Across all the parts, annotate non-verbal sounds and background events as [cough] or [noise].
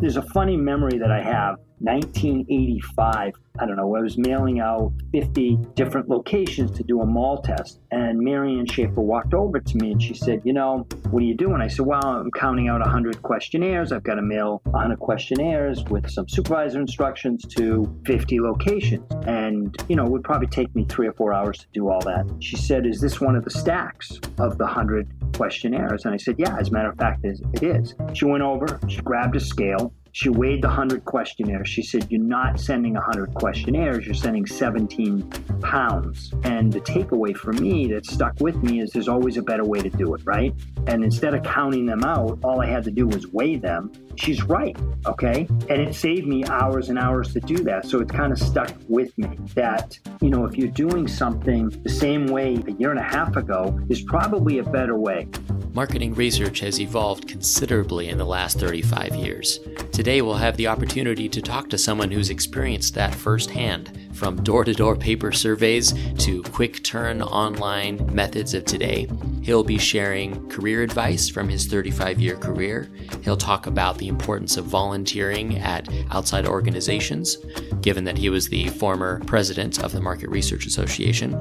there's a funny memory that I have 1985, I don't know, I was mailing out 50 different locations to do a mall test. And Marion Schaefer walked over to me and she said, You know, what are you doing? I said, Well, I'm counting out 100 questionnaires. I've got to mail 100 questionnaires with some supervisor instructions to 50 locations. And, you know, it would probably take me three or four hours to do all that. She said, Is this one of the stacks of the 100 questionnaires? And I said, Yeah, as a matter of fact, it is. She went over, she grabbed a scale, she weighed the 100 questionnaires. She said, You're not sending 100 questionnaires, you're sending 17 pounds. And the takeaway for me that stuck with me is there's always a better way to do it, right? And instead of counting them out, all I had to do was weigh them. She's right, okay? And it saved me hours and hours to do that. So it's kind of stuck with me that, you know, if you're doing something the same way a year and a half ago, is probably a better way. Marketing research has evolved considerably in the last 35 years. Today, we'll have the opportunity to talk to someone who's experienced that firsthand, from door to door paper surveys to quick turn online methods of today. He'll be sharing career advice from his 35 year career. He'll talk about the importance of volunteering at outside organizations, given that he was the former president of the Market Research Association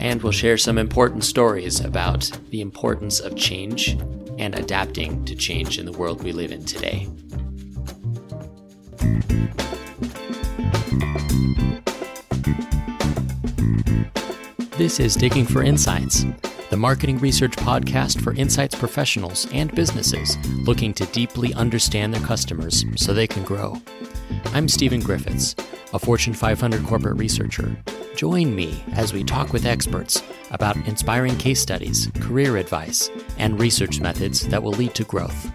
and we'll share some important stories about the importance of change and adapting to change in the world we live in today. This is Digging for Insights, the marketing research podcast for insights professionals and businesses looking to deeply understand their customers so they can grow. I'm Stephen Griffiths, a Fortune 500 corporate researcher Join me as we talk with experts about inspiring case studies, career advice, and research methods that will lead to growth.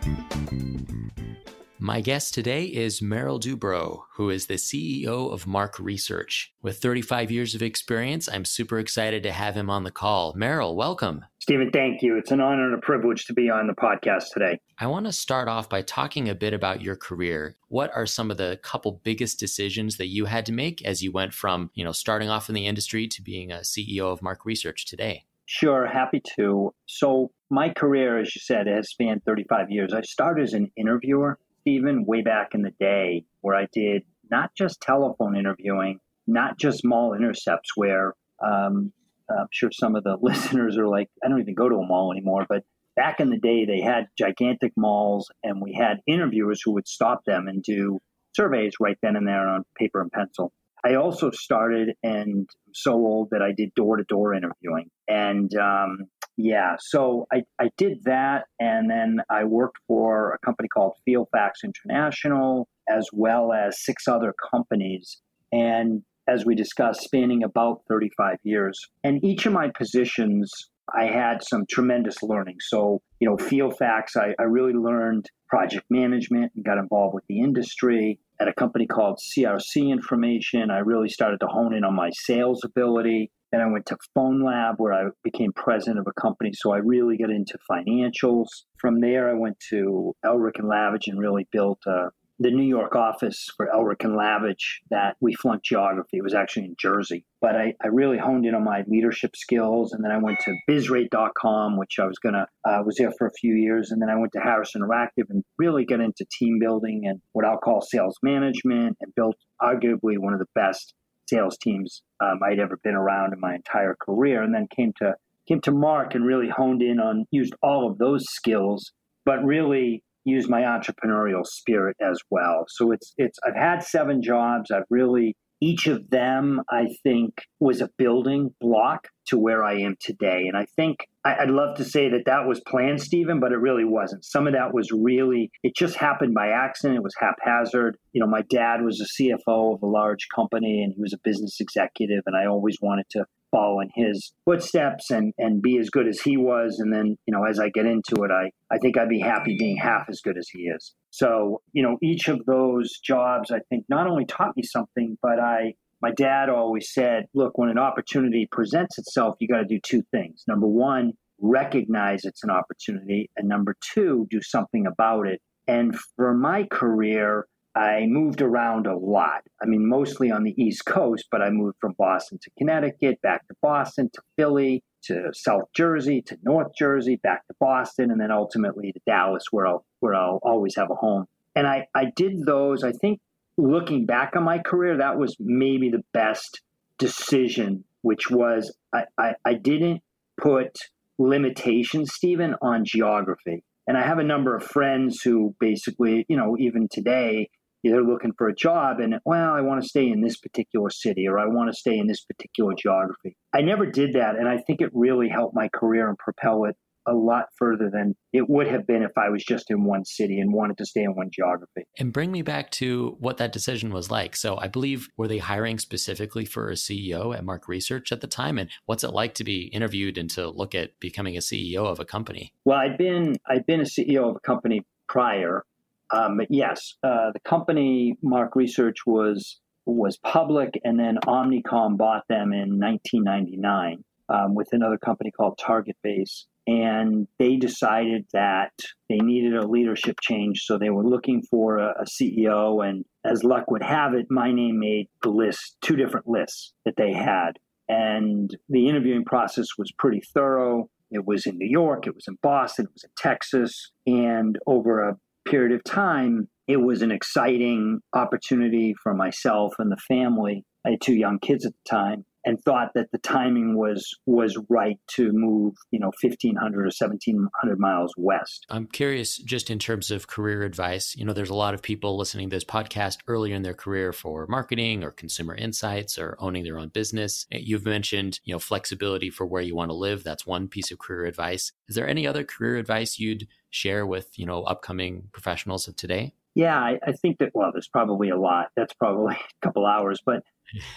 My guest today is Merrill Dubrow, who is the CEO of MARC Research. With 35 years of experience, I'm super excited to have him on the call. Merrill, welcome. Stephen, thank you. It's an honor and a privilege to be on the podcast today. I want to start off by talking a bit about your career. What are some of the couple biggest decisions that you had to make as you went from, you know, starting off in the industry to being a CEO of MARC Research today? Sure, happy to. So, my career, as you said, has spanned 35 years. I started as an interviewer Stephen, way back in the day, where I did not just telephone interviewing, not just mall intercepts, where um, I'm sure some of the [laughs] listeners are like, I don't even go to a mall anymore. But back in the day, they had gigantic malls, and we had interviewers who would stop them and do surveys right then and there on paper and pencil. I also started and so old that I did door to door interviewing. And um, yeah, so I, I did that. And then I worked for a company called Fieldfacts International, as well as six other companies. And as we discussed, spanning about 35 years. And each of my positions, I had some tremendous learning. So, you know, Fieldfacts, I, I really learned project management and got involved with the industry at a company called CRC Information. I really started to hone in on my sales ability. Then I went to Phone Lab where I became president of a company. So I really got into financials. From there, I went to Elrick and Lavidge and really built a the New York office for Elrick and Lavidge that we flunked geography. It was actually in Jersey. But I, I really honed in on my leadership skills. And then I went to bizrate.com, which I was going to, uh, was there for a few years. And then I went to Harris Interactive and really got into team building and what I'll call sales management and built arguably one of the best sales teams um, I'd ever been around in my entire career. And then came to, came to Mark and really honed in on, used all of those skills, but really use my entrepreneurial spirit as well. So it's it's I've had seven jobs. I've really each of them I think was a building block to where I am today. And I think I'd love to say that that was planned, Stephen, but it really wasn't. Some of that was really, it just happened by accident. It was haphazard. You know, my dad was a CFO of a large company and he was a business executive. And I always wanted to follow in his footsteps and and be as good as he was. And then you know as i get into it i i think i'd be happy being half as good as he is. So you know each of those jobs i think not only taught me something but i my dad always said look when an opportunity presents itself you got to do two things. Number one recognize it's an opportunity. And number two do something about it. And for my career I moved around a lot. I mean, mostly on the East Coast, but I moved from Boston to Connecticut, back to Boston to Philly to South Jersey to North Jersey, back to Boston, and then ultimately to Dallas, where I'll where I'll always have a home. and I, I did those. I think looking back on my career, that was maybe the best decision, which was I, I, I didn't put limitations, Stephen, on geography. And I have a number of friends who basically, you know, even today, they're looking for a job and, well, I want to stay in this particular city or I want to stay in this particular geography. I never did that. And I think it really helped my career and propel it a lot further than it would have been if I was just in one city and wanted to stay in one geography. And bring me back to what that decision was like. So I believe were they hiring specifically for a CEO at MARC Research at the time and what's it like to be interviewed and to look at becoming a CEO of a company? Well, I'd been I'd been a CEO of a company prior. Um, but yes, uh, the company MARC Research was was public and then Omnicom bought them in 1999 um, with another company called Targetbase and they decided that they needed a leadership change. So they were looking for a, a, CEO. And as luck would have it, my name made the list, two different lists that they had. And the interviewing process was pretty thorough. It was in New York, it was in Boston, it was in Texas. And over a period of time, it was an exciting opportunity for myself and the family. I had two young kids at the time and thought that the timing was was right to move, you know, 1500 or 1700 miles west. I'm curious just in terms of career advice, you know, there's a lot of people listening to this podcast earlier in their career for marketing or consumer insights or owning their own business. You've mentioned, you know, flexibility for where you want to live. That's one piece of career advice. Is there any other career advice you'd share with, you know, upcoming professionals of today? Yeah, I, I think that well, there's probably a lot. That's probably [laughs] a couple hours, but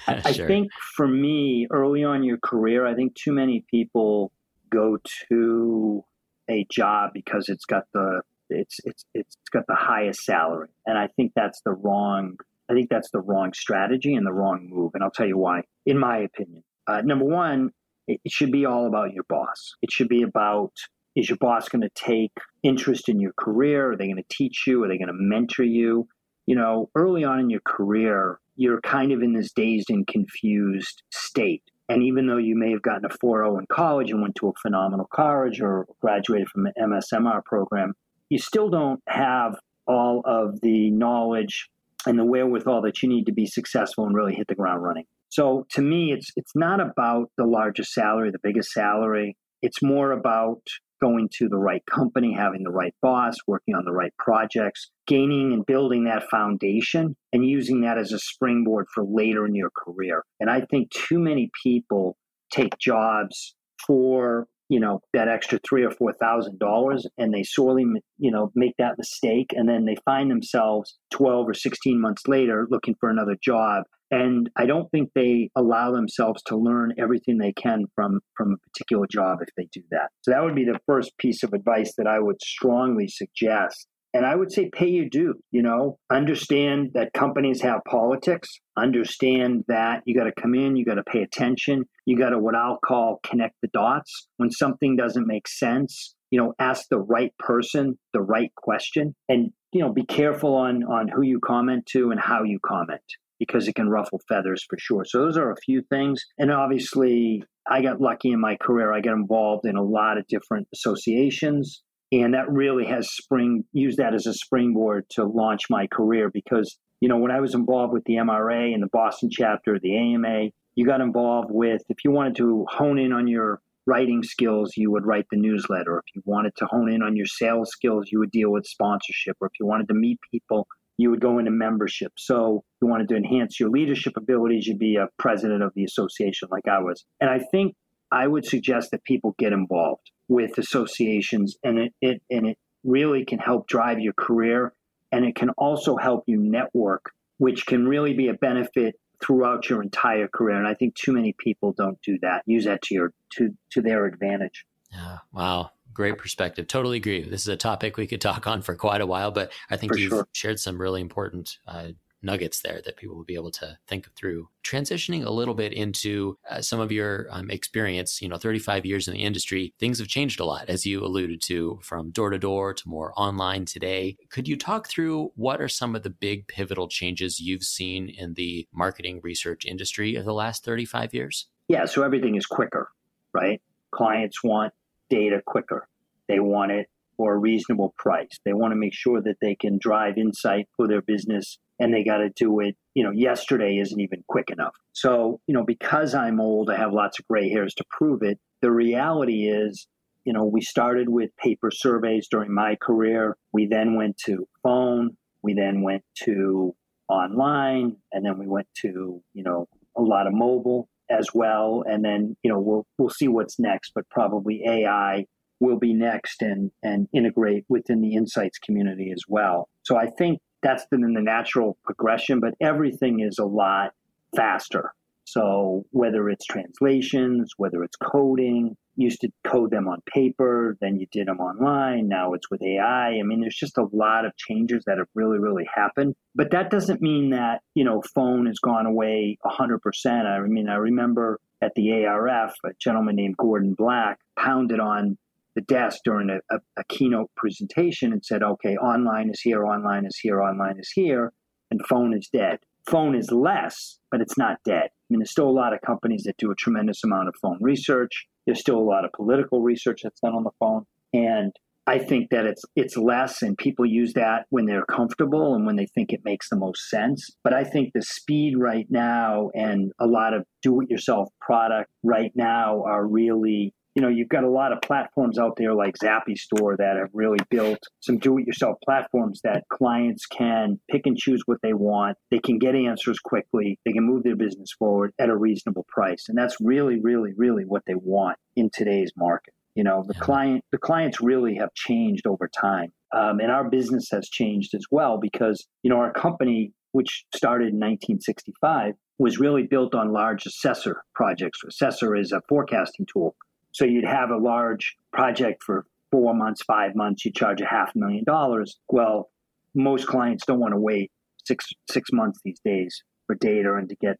I, [laughs] sure. I think for me, early on in your career, I think too many people go to a job because it's got the it's it's it's got the highest salary, and I think that's the wrong. I think that's the wrong strategy and the wrong move, and I'll tell you why. In my opinion, uh, number one, it should be all about your boss. It should be about is your boss going to take interest in your career? Are they going to teach you? Are they going to mentor you? You know, early on in your career, you're kind of in this dazed and confused state. And even though you may have gotten a 4.0 in college and went to a phenomenal college or graduated from an MSMR program, you still don't have all of the knowledge and the wherewithal that you need to be successful and really hit the ground running. So to me, it's it's not about the largest salary, the biggest salary. It's more about going to the right company, having the right boss, working on the right projects, gaining and building that foundation and using that as a springboard for later in your career. And I think too many people take jobs for you know that extra three or four thousand dollars and they sorely you know make that mistake and then they find themselves 12 or 16 months later looking for another job. And i don't think they allow themselves to learn everything they can from from a particular job if they do that. So that would be the first piece of advice that i would strongly suggest and I would say pay your due, you know, understand that companies have politics, understand that you got to come in, you got to pay attention, you got to what I'll call connect the dots. When something doesn't make sense, you know, ask the right person the right question and, you know, be careful on on who you comment to and how you comment because it can ruffle feathers for sure. So those are a few things. And obviously, I got lucky in my career. I got involved in a lot of different associations and that really has spring used that as a springboard to launch my career because you know when i was involved with the mra and the boston chapter the ama you got involved with if you wanted to hone in on your writing skills you would write the newsletter. If you wanted to hone in on your sales skills you would deal with sponsorship. Or if you wanted to meet people you would go into membership. So if you wanted to enhance your leadership abilities you'd be a president of the association like i was. And i think i would suggest that people get involved with associations and it, it and it really can help drive your career and it can also help you network which can really be a benefit throughout your entire career and i think too many people don't do that use that to your to to their advantage yeah wow great perspective totally agree this is a topic we could talk on for quite a while but i think for you've sure. shared some really important uh, nuggets there that people will be able to think through. Transitioning a little bit into uh, some of your um, experience, you know, 35 years in the industry, things have changed a lot, as you alluded to, from door to door to more online today. Could you talk through what are some of the big pivotal changes you've seen in the marketing research industry of the last 35 years? Yeah, so everything is quicker, right? Clients want data quicker. They want it for a reasonable price. They want to make sure that they can drive insight for their business and they got to do it, you know, yesterday isn't even quick enough. So, you know, because I'm old, I have lots of gray hairs to prove it. The reality is, you know, we started with paper surveys during my career. We then went to phone. We then went to online. And then we went to, you know, a lot of mobile as well. And then, you know, we'll, we'll see what's next, but probably AI will be next and, and integrate within the insights community as well. So I think that's been in the natural progression, but everything is a lot faster. So whether it's translations, whether it's coding, used to code them on paper, then you did them online. Now it's with AI. I mean, there's just a lot of changes that have really, really happened. But that doesn't mean that, you know, phone has gone away 100%. I mean, I remember at the ARF, a gentleman named Gordon Black pounded on the desk during a, a, a keynote presentation and said, okay, online is here, online is here, online is here, and phone is dead. Phone is less, but it's not dead. I mean, there's still a lot of companies that do a tremendous amount of phone research. There's still a lot of political research that's done on the phone. And I think that it's it's less and people use that when they're comfortable and when they think it makes the most sense. But I think the speed right now and a lot of do it yourself product right now are really you know, you've got a lot of platforms out there like Zappistore that have really built some do-it-yourself platforms that clients can pick and choose what they want. They can get answers quickly. They can move their business forward at a reasonable price, and that's really, really, really what they want in today's market. You know, the client, the clients really have changed over time, um, and our business has changed as well because you know our company, which started in 1965, was really built on large assessor projects. Assessor is a forecasting tool so you'd have a large project for four months, five months, you charge a half million dollars. Well, most clients don't want to wait six six months these days for data and to get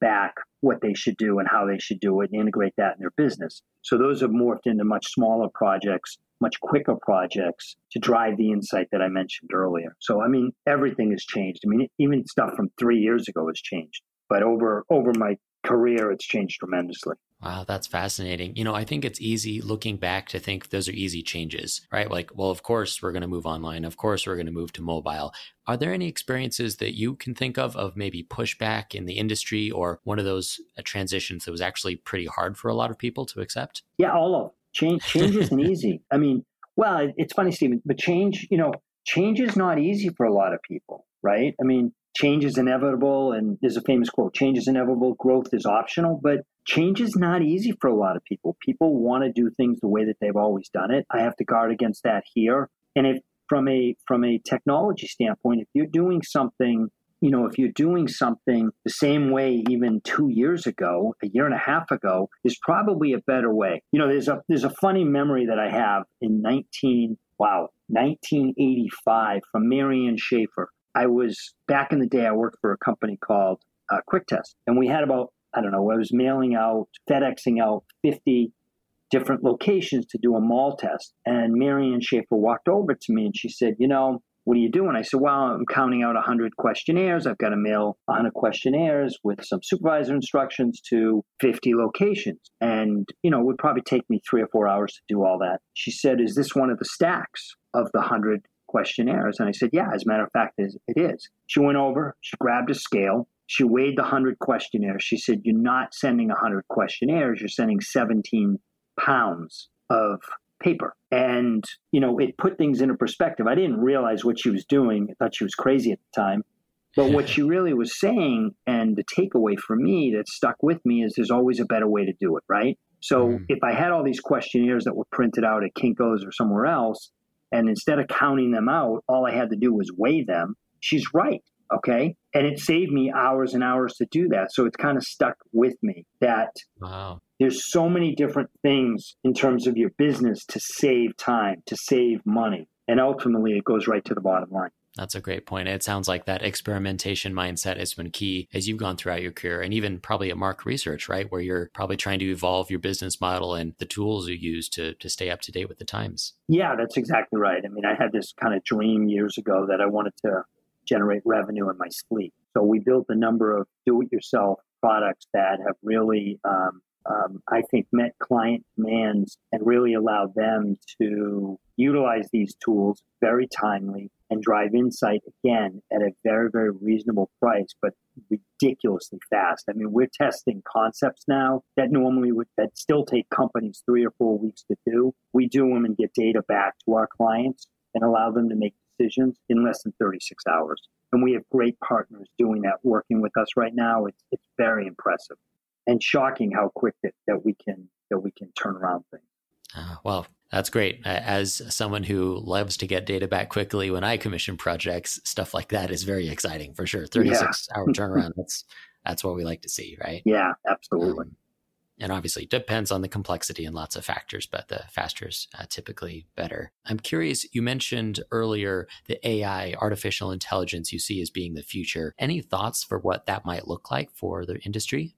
back what they should do and how they should do it and integrate that in their business. So those have morphed into much smaller projects, much quicker projects to drive the insight that I mentioned earlier. So I mean everything has changed. I mean even stuff from 3 years ago has changed. But over over my career it's changed tremendously. Wow, that's fascinating. You know, I think it's easy looking back to think those are easy changes, right? Like, well, of course we're going to move online. Of course we're going to move to mobile. Are there any experiences that you can think of of maybe pushback in the industry or one of those uh, transitions that was actually pretty hard for a lot of people to accept? Yeah, all of change. Change isn't [laughs] easy. I mean, well, it's funny, Stephen, but change, you know, change is not easy for a lot of people, right? I mean, change is inevitable and there's a famous quote change is inevitable growth is optional. But change is not easy for a lot of people. People want to do things the way that they've always done it. I have to guard against that here. And if from a from a technology standpoint if you're doing something you know if you're doing something the same way even 2 years ago a year and a half ago is probably a better way. You know there's a there's a funny memory that i have in 19 wow 1985 from marion schaefer I was back in the day. I worked for a company called uh, Quick Test, and we had about I don't know. I was mailing out, FedExing out fifty different locations to do a mall test. And Marion Schaefer walked over to me and she said, "You know, what are you doing?" I said, "Well, I'm counting out 100 questionnaires. I've got to mail 100 questionnaires with some supervisor instructions to 50 locations. And, you know, it would probably take me three or four hours to do all that. She said, Is this one of the stacks of the 100 questionnaires? And I said, Yeah, as a matter of fact, it is. She went over, she grabbed a scale, she weighed the 100 questionnaires. She said, You're not sending 100 questionnaires, you're sending 17 pounds of paper. And, you know, it put things into perspective. I didn't realize what she was doing. I thought she was crazy at the time. But what she really was saying, and the takeaway for me that stuck with me is there's always a better way to do it, right? So mm. if I had all these questionnaires that were printed out at Kinko's or somewhere else, and instead of counting them out, all I had to do was weigh them. She's right. Okay. And it saved me hours and hours to do that. So it's kind of stuck with me that wow. there's so many different things in terms of your business to save time, to save money. And ultimately, it goes right to the bottom line. That's a great point. It sounds like that experimentation mindset has been key as you've gone throughout your career and even probably at MARC Research, right? Where you're probably trying to evolve your business model and the tools you use to, to stay up to date with the times. Yeah, that's exactly right. I mean, I had this kind of dream years ago that I wanted to generate revenue in my sleep. So we built a number of do it yourself products that have really um, um, I think, met client demands and really allowed them to utilize these tools very timely and drive insight again at a very, very reasonable price, but ridiculously fast. I mean, we're testing concepts now that normally would that still take companies three or four weeks to do. We do them and get data back to our clients and allow them to make decisions in less than 36 hours. And we have great partners doing that, working with us right now. It's, it's very impressive and shocking how quick that, that we can that we can turn around things. Uh, well, that's great. As someone who loves to get data back quickly when I commission projects, stuff like that is very exciting for sure. 36 yeah. hour [laughs] turnaround. That's that's what we like to see, right? Yeah, absolutely. Um, and obviously it depends on the complexity and lots of factors, but the faster is uh, typically better. I'm curious, you mentioned earlier the AI, artificial intelligence, you see as being the future. Any thoughts for what that might look like for the industry?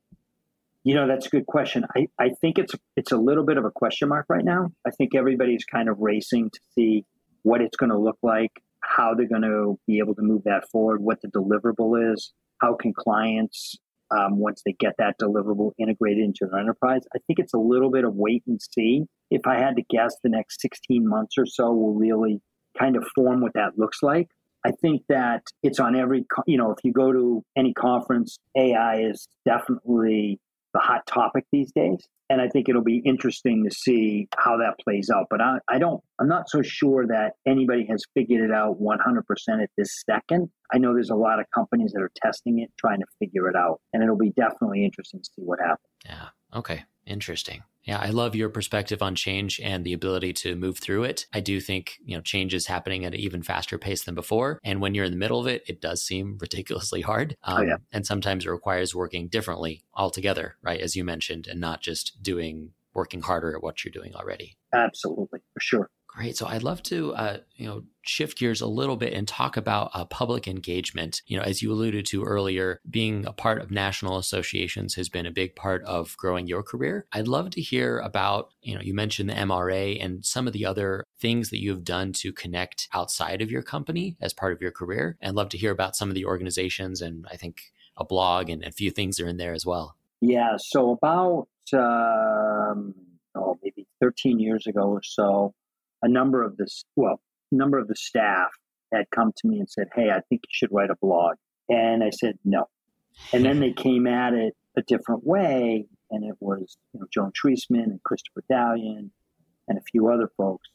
You know, that's a good question. I, I think it's it's a little bit of a question mark right now. I think everybody's kind of racing to see what it's going to look like, how they're going to be able to move that forward, what the deliverable is, how can clients um, once they get that deliverable integrated into their enterprise. I think it's a little bit of wait and see. If I had to guess, the next 16 months or so will really kind of form what that looks like. I think that it's on every, you know, if you go to any conference, AI is definitely the hot topic these days. And I think it'll be interesting to see how that plays out. But I, I don't, I'm not so sure that anybody has figured it out 100% at this second. I know there's a lot of companies that are testing it, trying to figure it out. And it'll be definitely interesting to see what happens. Yeah. Okay. Interesting. Yeah, I love your perspective on change and the ability to move through it. I do think, you know, change is happening at an even faster pace than before. And when you're in the middle of it, it does seem [laughs] ridiculously hard. Um, oh, yeah. And sometimes it requires working differently altogether, right? As you mentioned, and not just doing working harder at what you're doing already. Absolutely, for sure. Great. So I'd love to, uh, you know, shift gears a little bit and talk about uh, public engagement. You know, as you alluded to earlier, being a part of national associations has been a big part of growing your career. I'd love to hear about, you know, you mentioned the MRA and some of the other things that you've done to connect outside of your company as part of your career. And love to hear about some of the organizations and I think a blog and a few things are in there as well. Yeah. So about, um, oh, maybe 13 years ago or so, a number of this, well, a number of the staff had come to me and said, Hey, I think you should write a blog. And I said, No. And then they came at it a different way. And it was, you know, Joan Treisman and Christopher Dallion and a few other folks,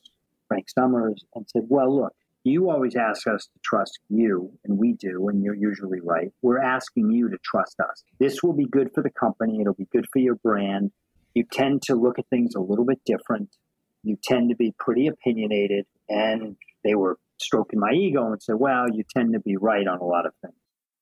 Frank Summers, and said, Well, look, you always ask us to trust you, and we do, and you're usually right. We're asking you to trust us. This will be good for the company, it'll be good for your brand. You tend to look at things a little bit different you tend to be pretty opinionated. And they were stroking my ego and said, well, you tend to be right on a lot of things.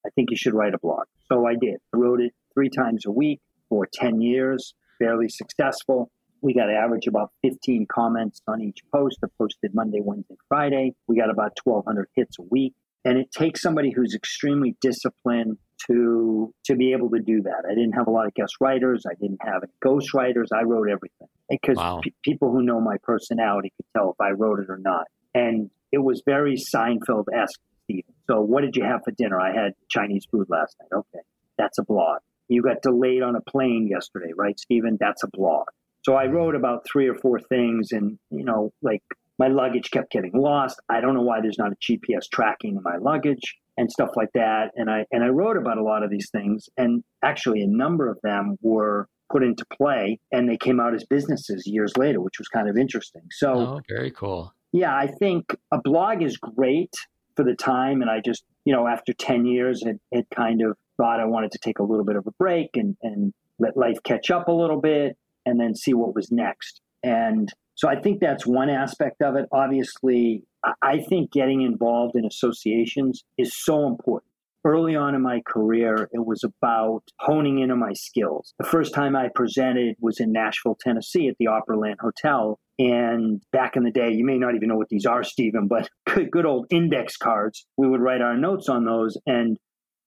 I think you should write a blog. So I did. I wrote it three times a week for 10 years, fairly successful. We got average about 15 comments on each post. I posted Monday, Wednesday, Friday. We got about 1,200 hits a week. And it takes somebody who's extremely disciplined to to be able to do that. I didn't have a lot of guest writers. I didn't have any ghost writers. I wrote everything because wow. p- people who know my personality could tell if I wrote it or not. And it was very Seinfeld esque, Stephen. So, what did you have for dinner? I had Chinese food last night. Okay, that's a blog. You got delayed on a plane yesterday, right, Stephen? That's a blog. So I wrote about three or four things, and you know, like my luggage kept getting lost. I don't know why there's not a GPS tracking in my luggage and stuff like that. And I and I wrote about a lot of these things, and actually a number of them were put into play, and they came out as businesses years later, which was kind of interesting. So, oh, very cool. Yeah, I think a blog is great for the time, and I just you know after ten years, it, it kind of thought I wanted to take a little bit of a break and and let life catch up a little bit, and then see what was next. And so I think that's one aspect of it. Obviously, I think getting involved in associations is so important. Early on in my career, it was about honing in on my skills. The first time I presented was in Nashville, Tennessee at the Opryland Hotel. And back in the day, you may not even know what these are, Stephen, but [laughs] good old index cards. We would write our notes on those. And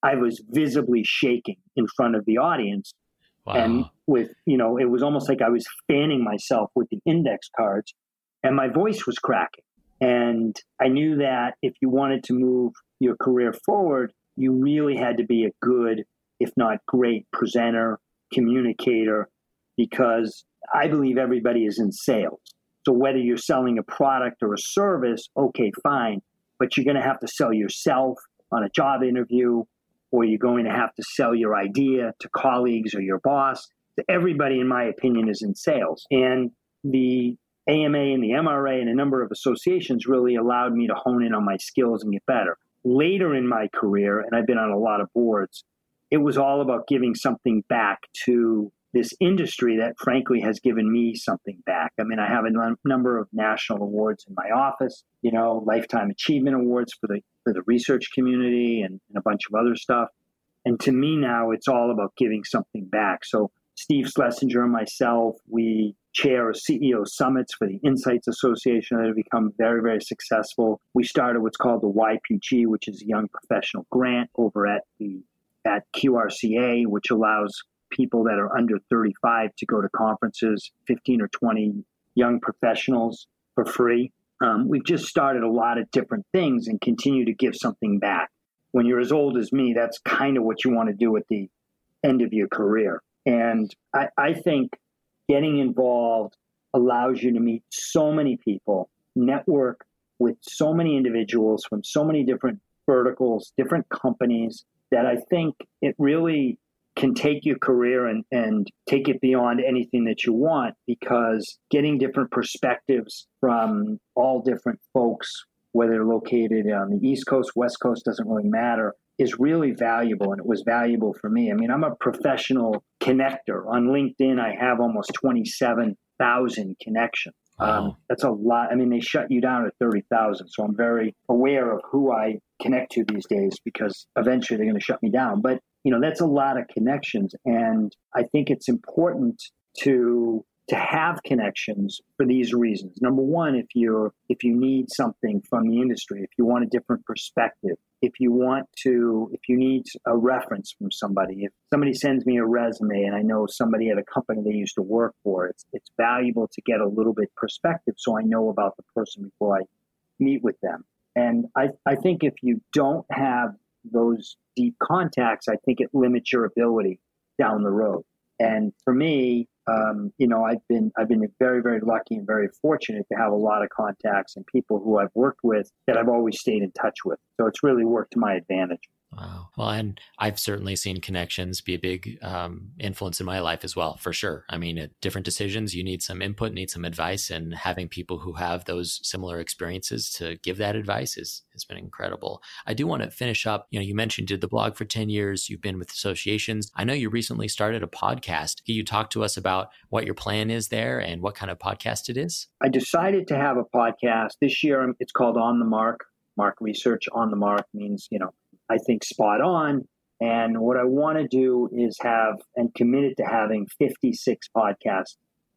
I was visibly shaking in front of the audience Wow. And with, you know, it was almost like I was fanning myself with the index cards and my voice was cracking. And I knew that if you wanted to move your career forward, you really had to be a good, if not great, presenter, communicator, because I believe everybody is in sales. So whether you're selling a product or a service, okay, fine, but you're going to have to sell yourself on a job interview, or you're going to have to sell your idea to colleagues or your boss. Everybody, in my opinion, is in sales. And the AMA and the MRA and a number of associations really allowed me to hone in on my skills and get better. Later in my career, and I've been on a lot of boards, it was all about giving something back to this industry that frankly has given me something back. I mean, I have a number of national awards in my office, you know, lifetime achievement awards for the for the research community and, and a bunch of other stuff. And to me now, it's all about giving something back. So Steve Schlesinger and myself, we chair CEO summits for the Insights Association that have become very, very successful. We started what's called the YPG, which is a young professional grant over at the at QRCA, which allows people that are under 35 to go to conferences, 15 or 20 young professionals for free. Um, we've just started a lot of different things and continue to give something back. When you're as old as me, that's kind of what you want to do at the end of your career. And I, I think getting involved allows you to meet so many people, network with so many individuals from so many different verticals, different companies, that I think it really can take your career and, and take it beyond anything that you want because getting different perspectives from all different folks, whether they're located on the East Coast, West Coast, doesn't really matter, is really valuable. And it was valuable for me. I mean, I'm a professional connector. On LinkedIn, I have almost 27,000 connections. Wow. Um, that's a lot. I mean, they shut you down at 30,000. So I'm very aware of who I connect to these days because eventually they're going to shut me down. But, you know, that's a lot of connections. And I think it's important to to have connections for these reasons. Number one, if you're if you need something from the industry, if you want a different perspective, if you want to if you need a reference from somebody, if somebody sends me a resume and I know somebody at a company they used to work for, it's it's valuable to get a little bit perspective so I know about the person before I meet with them. And I, I think if you don't have those deep contacts, I think it limits your ability down the road. And for me, um, you know, I've been I've been very very lucky and very fortunate to have a lot of contacts and people who I've worked with that I've always stayed in touch with. So it's really worked to my advantage. Wow. Well, and I've certainly seen connections be a big um, influence in my life as well, for sure. I mean, at different decisions, you need some input, need some advice, and having people who have those similar experiences to give that advice is has been incredible. I do want to finish up. You know, you mentioned you did the blog for ten years. You've been with associations. I know you recently started a podcast. Can you talk to us about what your plan is there and what kind of podcast it is? I decided to have a podcast this year. It's called On the Mark. MARC Research on the Mark means you know I think, spot on. And what I want to do is have and committed to having 56 podcasts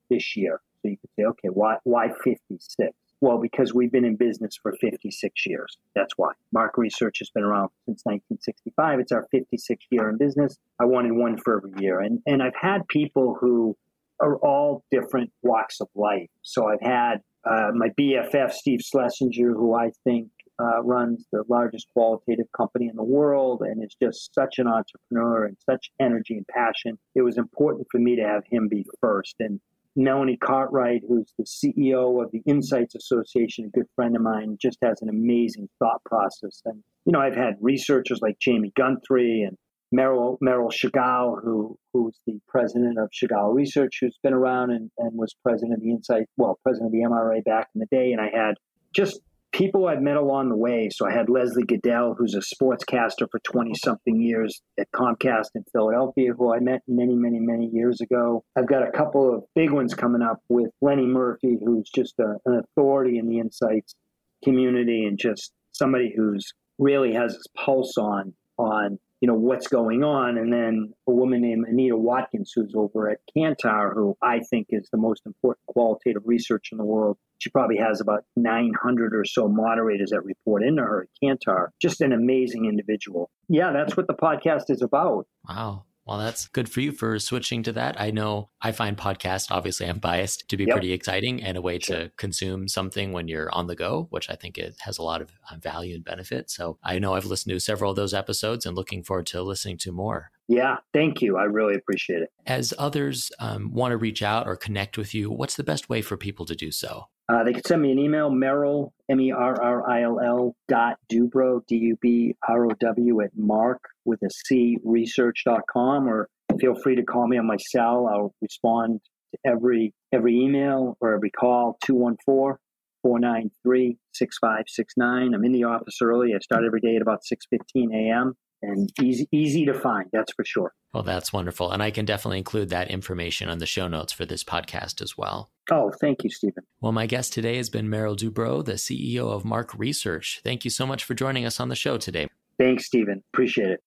this year. So you could say, okay, why, why 56? Well, because we've been in business for 56 years. That's why. MARC Research has been around since 1965. It's our 56th year in business. I wanted one for every year. And, and I've had people who are all different walks of life. So I've had uh, my BFF, Steve Schlesinger, who I think uh, runs the largest qualitative company in the world and is just such an entrepreneur and such energy and passion. It was important for me to have him be first. And Melanie Courtright, who's the CEO of the Insights Association, a good friend of mine, just has an amazing thought process. And, you know, I've had researchers like Jamie Gunthry and Merrill, Merrill Shugoll, who, who's the president of Shugoll Research, who's been around and, and was president of the Insight, well, president of the MRA back in the day. And I had just people I've met along the way. So I had Leslie Gudel, who's a sportscaster for 20 something years at Comcast in Philadelphia, who I met many, many, many years ago. I've got a couple of big ones coming up with Lenny Murphy, who's just a, an authority in the insights community and just somebody who's really has his pulse on on you know what's going on. And then a woman named anita watkins who's over at kantar who i think is the most important qualitative research in the world she probably has about 900 or so moderators that report into her at kantar. Just an amazing individual. Yeah that's what the podcast is about. Wow Well, that's good for you for switching to that. I know I find podcasts, obviously, I'm biased, to be Yep. pretty exciting and a way Sure. to consume something when you're on the go, which I think it has a lot of uh, value and benefit. So I know I've listened to several of those episodes and looking forward to listening to more. Yeah, thank you. I really appreciate it. As others um, want to reach out or connect with you, what's the best way for people to do so? Uh, they can send me an email, Merrill, M E R R I L L dot Dubrow, D U B R O W, at mark with a C research.com, or feel free to call me on my cell. I'll respond to every every email or every call, 214 493 6569. I'm in the office early. I start every day at about 6.15 a.m. and easy, easy to find, that's for sure. Well, that's wonderful. And I can definitely include that information on the show notes for this podcast as well. Oh, thank you, Stephen. Well, my guest today has been Merrill Dubrow, the CEO of MARC Research. Thank you so much for joining us on the show today. Thanks, Stephen. Appreciate it.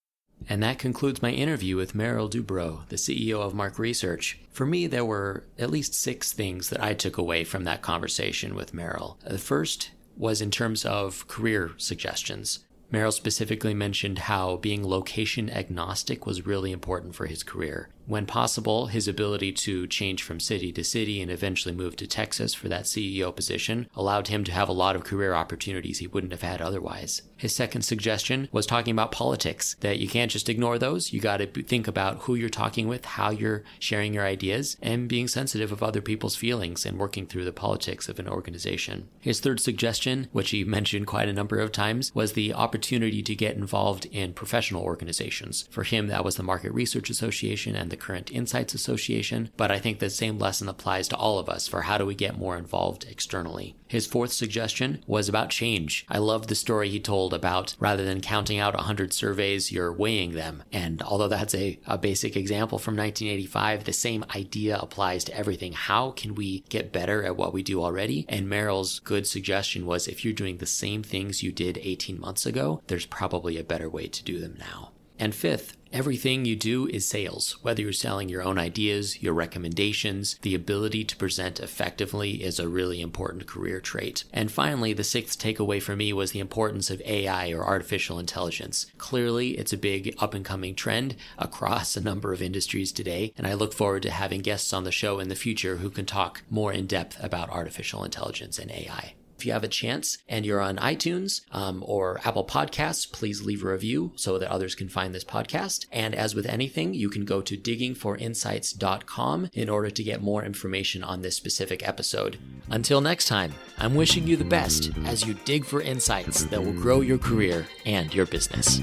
And that concludes my interview with Merrill Dubrow, the CEO of MARC Research. For me, there were at least six things that I took away from that conversation with Merrill. The first was in terms of career suggestions. Merrill specifically mentioned how being location agnostic was really important for his career. When possible, his ability to change from city to city and eventually move to Texas for that CEO position allowed him to have a lot of career opportunities he wouldn't have had otherwise. His second suggestion was talking about politics, that you can't just ignore those. You got to think about who you're talking with, how you're sharing your ideas, and being sensitive of other people's feelings and working through the politics of an organization. His third suggestion, which he mentioned quite a number of times, was the opportunity to get involved in professional organizations. For him, that was the Market Research Association and the Current Insights Association, but I think the same lesson applies to all of us for how do we get more involved externally. His fourth suggestion was about change. I love the story he told about rather than counting out 100 surveys, you're weighing them. And although that's a, a basic example from 1985, the same idea applies to everything. How can we get better at what we do already? And Merrill's good suggestion was if you're doing the same things you did 18 months ago, there's probably a better way to do them now. And fifth, everything you do is sales. Whether you're selling your own ideas, your recommendations, the ability to present effectively is a really important career trait. And finally, the sixth takeaway for me was the importance of AI or artificial intelligence. Clearly, it's a big up and coming trend across a number of industries today, and I look forward to having guests on the show in the future who can talk more in depth about artificial intelligence and AI. If you have a chance and you're on iTunes um, or Apple Podcasts, please leave a review so that others can find this podcast. And as with anything, you can go to diggingforinsights.com in order to get more information on this specific episode. Until next time, I'm wishing you the best as you dig for insights that will grow your career and your business.